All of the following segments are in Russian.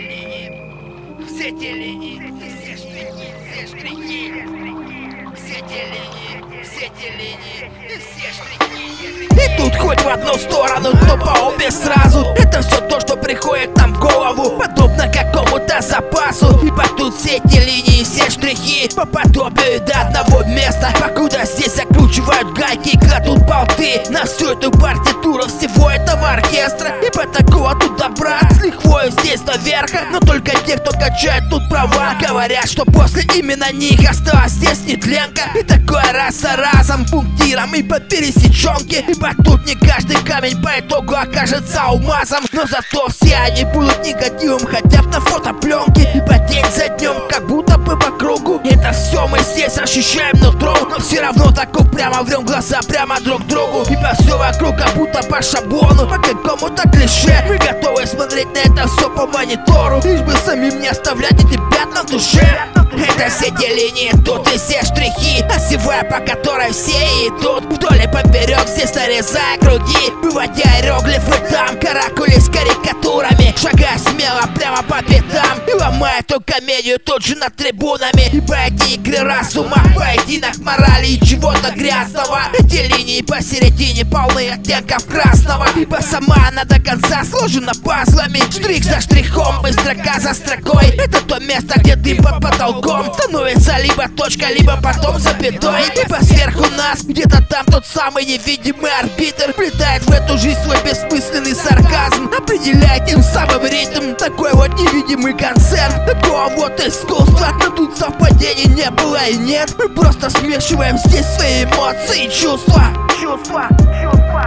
линии, все те линии, все штрихи, все штрихи, все те линии, все те линии, все штрихи. И тут хоть в одну сторону, то по обе сразу. Это все то, что приходит нам в голову. Подобно какому-то запасу. Ибо тут все эти линии, все штрихи. По подобию до одного места. Покуда здесь закручивают гайки Кладут болты. На всю эту партитуру Всего этого оркестра. Ибо такого тут добра с лихвою здесь наверх Но только те, кто качает тут права. Говорят, что после именно них осталась здесь нетленка. И такое раз за разом пунктиром и по пересеченке Ибо тут не каждый камень по итогу окажется алмазом. Но зато все они будут негативом хотя бы на фотопленке. Ибо день ощущаем нутром Но все равно так упрямо врем глаза прямо друг другу. Ибо все вокруг как будто по шаблону. По какому-то клише. Мы готовы смотреть на это все по монитору. Лишь бы самим не оставлять эти пятна в душе. Это все те линии, тут и все штрихи Осевая, по которой все идут. Вдоль и поперек, здесь нарезая круги Выводя иероглифы там Каракули с карикатурами. Шагая смело прямо по пятам ломая эту комедию тут же над трибунами. Ибо эти игры разума Поединок морали и чего-то грязного. Эти линии посередине полны оттенков красного. Ибо сама она до конца сложена пазлами. Штрих за штрихом, и строка за строкой. Это то место, где дым под потолком Становится либо точка, либо потом запятой Ибо сверху нас, где-то там тот самый невидимый арбитр. Плетает в эту жизнь свой бессмысленный сарказм. Определяя тем самым ритм. Такой вот невидимый концерт Такого вот искусства. Но тут совпадений не было и нет. Мы просто смешиваем здесь свои эмоции и чувства. Чувства, чувства,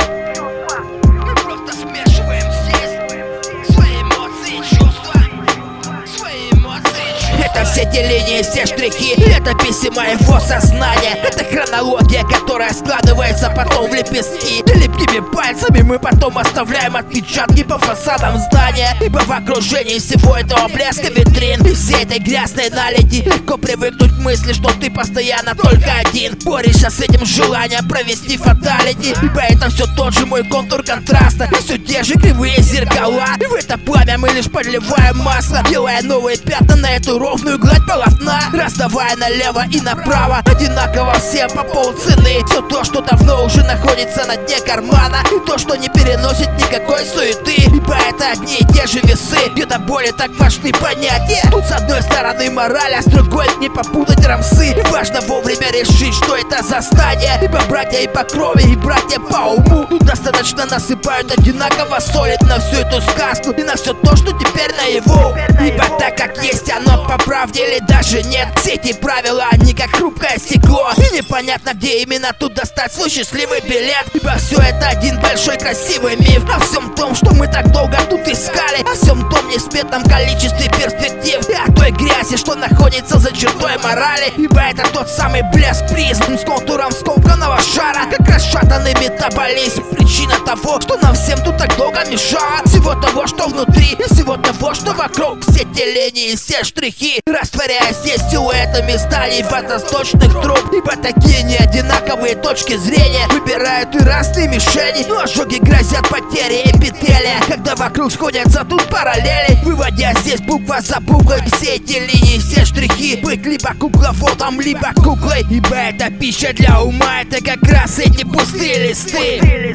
те линии, все штрихи. Это письма его сознания. Это хронология, которая складывается потом в лепестки. Липкими пальцами мы потом оставляем отпечатки по фасадам здания. Ибо в окружении всего этого блеска витрин. И всей этой грязной наледи Легко привыкнуть к мысли, что ты постоянно только один. Борешься с этим желанием провести фаталити. Ибо это все тот же мой контур контраста. И все те же кривые зеркала. И в это пламя мы лишь подливаем масло Делая новые пятна на эту ровную гладь полотна Раздавая налево и направо. Одинаково всем по полцены. Все то, что давно уже находится на дне кармана. И то, что не переносит никакой суеты. Ибо это одни и те же весы. Где-то более так важны понятия. Тут с одной стороны мораль, а с другой не попутать рамсы. И важно вовремя решить, что это за стадия. Ибо братья и по крови, и братья по уму. Тут достаточно насыпают одинаково солит на всю эту сказку. И на все то, что теперь наяву. Ибо так как есть оно по правде или даже нет Все эти правила, они как хрупкое стекло. И непонятно, где именно тут достать свой счастливый билет. Ибо все это один большой красивый миф. О всем том, что мы так долго тут искали. О всем том несметном количестве перспектив. И о той грязи, что находится за чертой морали. Ибо это тот самый блеск призм с контуром скомканного шара расшатанный метаболизм Причина того, что нам всем тут так долго мешало Всего того, что внутри и всего того, что вокруг. Все те линии, все штрихи Растворяясь здесь силуэтами зданий водосточных труб. Ибо такие не одинаковые точки зрения Выбирают и разные мишени. Но ожоги грозят потери эпителия. Когда вокруг сходятся тут параллели Выводя здесь буква за буквой Все эти линии, все штрихи. Быть либо кукловодом, либо куклой. Ибо это пища для ума Это как раз эти пустые листы